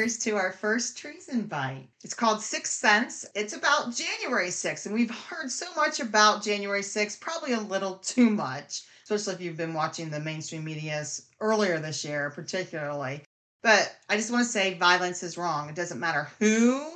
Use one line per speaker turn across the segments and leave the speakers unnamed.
traitors, to our first treason bite. It's called Sixth Sense. It's about January 6th, and we've heard so much about January 6th, probably a little too much, especially if you've been watching the mainstream medias earlier this year, particularly. But I just want to say violence is wrong. It doesn't matter who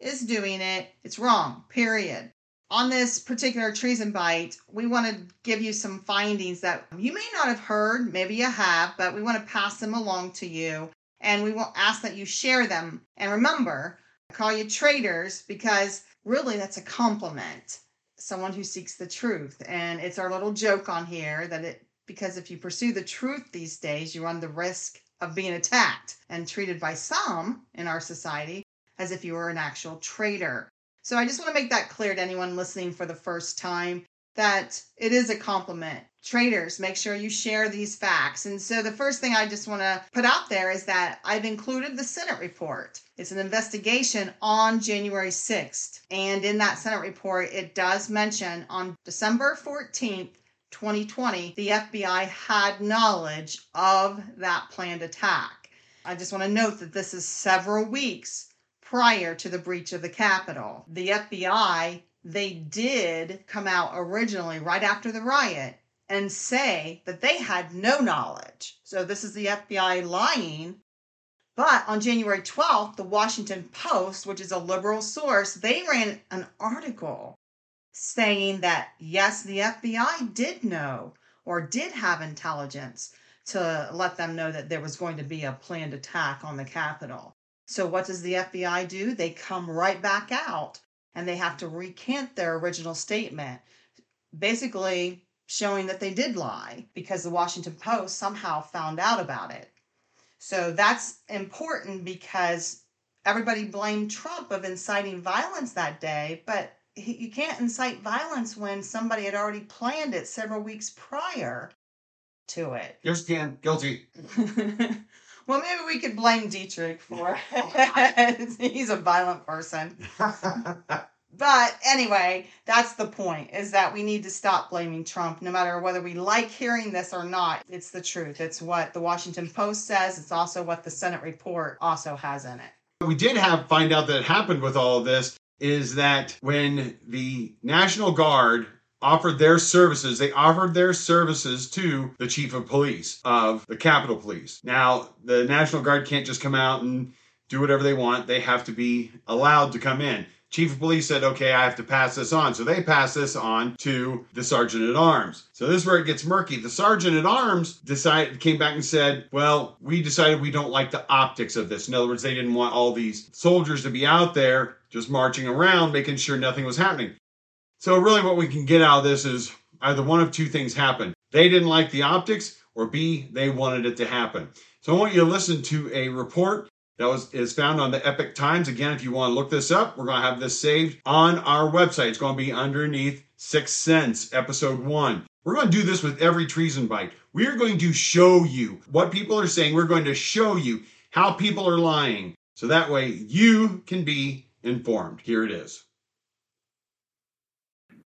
is doing it, it's wrong, period on this particular treason bite, we want to give you some findings that you may not have heard, maybe you have, but we want to pass them along to you. And we will ask that you share them. And remember, I call you traitors because really that's a compliment. Someone who seeks the truth. And it's our little joke on here that it, because if you pursue the truth these days, you run the risk of being attacked and treated by some in our society as if you were an actual traitor. So I just want to make that clear to anyone listening for the first time that it is a compliment. Traitors, make sure you share these facts. And so the first thing I just want to put out there is that I've included the Senate report. It's an investigation on January 6th. And in that Senate report, it does mention on December 14th, 2020, the FBI had knowledge of that planned attack. I just want to note that this is several weeks prior to the breach of the Capitol. The FBI, they did come out originally right after the riot and say that they had no knowledge. So this is the FBI lying. But on January 12th, the Washington Post, which is a liberal source, they ran an article saying that yes, the FBI did know or did have intelligence to let them know that there was going to be a planned attack on the Capitol. So what does the FBI do? They come right back out and they have to recant their original statement, basically showing that they did lie because the Washington Post somehow found out about it. So that's important because everybody blamed Trump of inciting violence that day, but you can't incite violence when somebody had already planned it several weeks prior to it.
Yes, can. Guilty.
Well, maybe we could blame Dietrich for it. He's a violent person. but anyway, that's the point is that we need to stop blaming Trump no matter whether we like hearing this or not. It's the truth. It's what the Washington Post says. It's also what the Senate report also has in it.
We did have find out that happened with all of this is that when the National Guard offered their services. They offered their services to the chief of police of the Capitol Police. Now, the National Guard can't just come out and do whatever they want. They have to be allowed to come in. Chief of police said, okay, I have to pass this on. So they pass this on to the sergeant at arms. So this is where it gets murky. The sergeant at arms decided, came back and said, well, we decided we don't like the optics of this. In other words, they didn't want all these soldiers to be out there just marching around, making sure nothing was happening. So, really, what we can get out of this is either one of two things happened. They didn't like the optics, or B, they wanted it to happen. So, I want you to listen to a report that was is found on the Epoch Times. Again, if you want to look this up, we're going to have this saved on our website. It's going to be underneath Six Sense, Episode 1. We're going to do this with every treason bite. We are going to show you what people are saying. We're going to show you how people are lying. So that way you can be informed. Here it is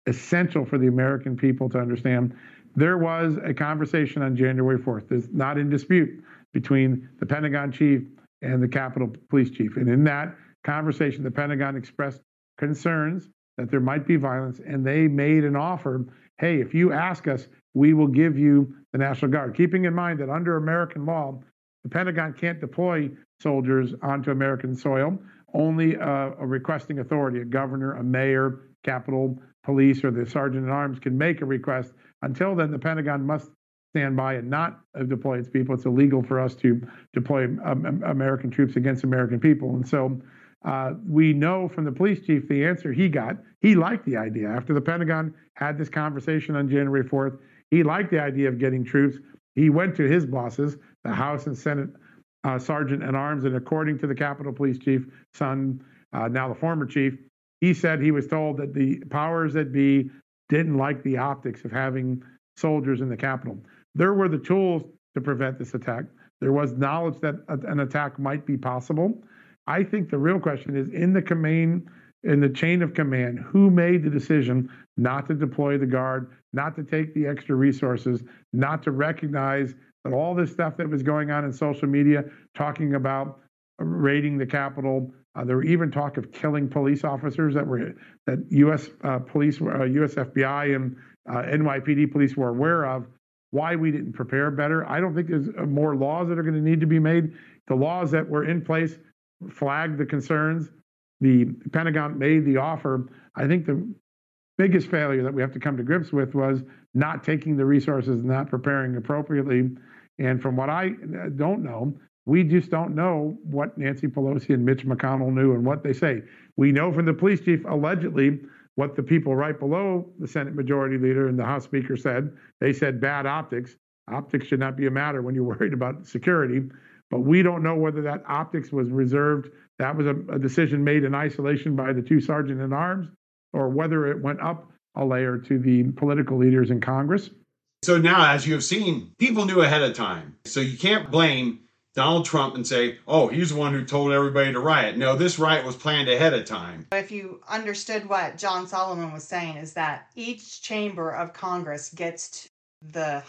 essential for the American people to understand. There was a conversation on January 4th, it's not in dispute, between the Pentagon chief and the Capitol Police chief. And in that conversation, the Pentagon expressed concerns that there might be violence, and they made an offer hey, if you ask us, we will give you the National Guard. Keeping in mind that under American law, the Pentagon can't deploy soldiers onto American soil. Only a, a requesting authority, a governor, a mayor, Capitol police or the sergeant at arms can make a request. Until then, the Pentagon must stand by and not deploy its people. It's illegal for us to deploy um, American troops against American people. And so uh, we know from the police chief the answer he got. He liked the idea. After the Pentagon had this conversation on January 4th, he liked the idea of getting troops. He went to his bosses, the House and Senate uh, Sergeant at Arms, and according to the Capitol Police Chief, Sund, uh, now the former chief, he said he was told that the powers that be didn't like the optics of having soldiers in the Capitol. There were the tools to prevent this attack. There was knowledge that an attack might be possible. I think the real question is in the command, in the chain of command, who made the decision not to deploy the guard, not to take the extra resources, not to recognize that all this stuff that was going on in social media, talking about raiding the Capitol. Uh, there were even talk of killing police officers that were that U.S. Uh, police, uh, U.S. FBI, and uh, NYPD police were aware of. Why we didn't prepare better? I don't think there's uh, more laws that are going to need to be made. The laws that were in place flagged the concerns. The Pentagon made the offer. I think the biggest failure that we have to come to grips with was not taking the resources and not preparing appropriately. And from what I uh, don't know, we just don't know what Nancy Pelosi and Mitch McConnell knew and what they say. We know from the police chief allegedly what the people right below the Senate Majority Leader and the House Speaker said. They said bad optics. Optics should not be a matter when you're worried about security. But we don't know whether that optics was reserved. That was a, a decision made in isolation by the two sergeant in arms, or whether it went up a layer to the political leaders in Congress.
So now, as you have seen, people knew ahead of time. So you can't blame Donald Trump and say, oh, he's the one who told everybody to riot. No, this riot was planned ahead of time.
If you understood what John Solomon was saying, is that each chamber of Congress gets the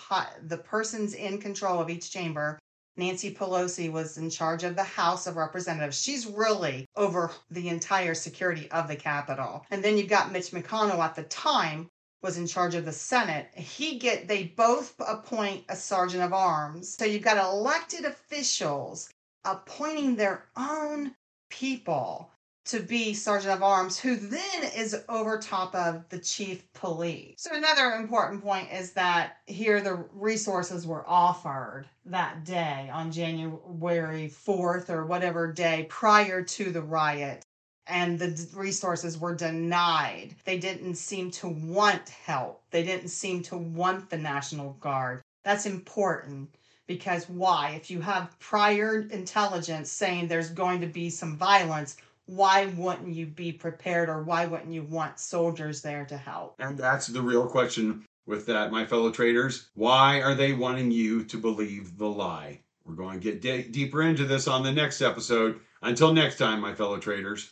the persons in control of each chamber. Nancy Pelosi was in charge of the House of Representatives. She's really over the entire security of the Capitol. And then you've got Mitch McConnell at the time was in charge of the Senate, he get they both appoint a sergeant of arms. So you've got elected officials appointing their own people to be sergeant of arms who then is over top of the chief police. So another important point is that here the resources were offered that day on January 4th or whatever day prior to the riot and the resources were denied. They didn't seem to want help. They didn't seem to want the National Guard. That's important because why? If you have prior intelligence saying there's going to be some violence, why wouldn't you be prepared or why wouldn't you want soldiers there to help?
And that's the real question with that, my fellow traitors. Why are they wanting you to believe the lie? We're going to get deeper into this on the next episode. Until next time, my fellow traitors.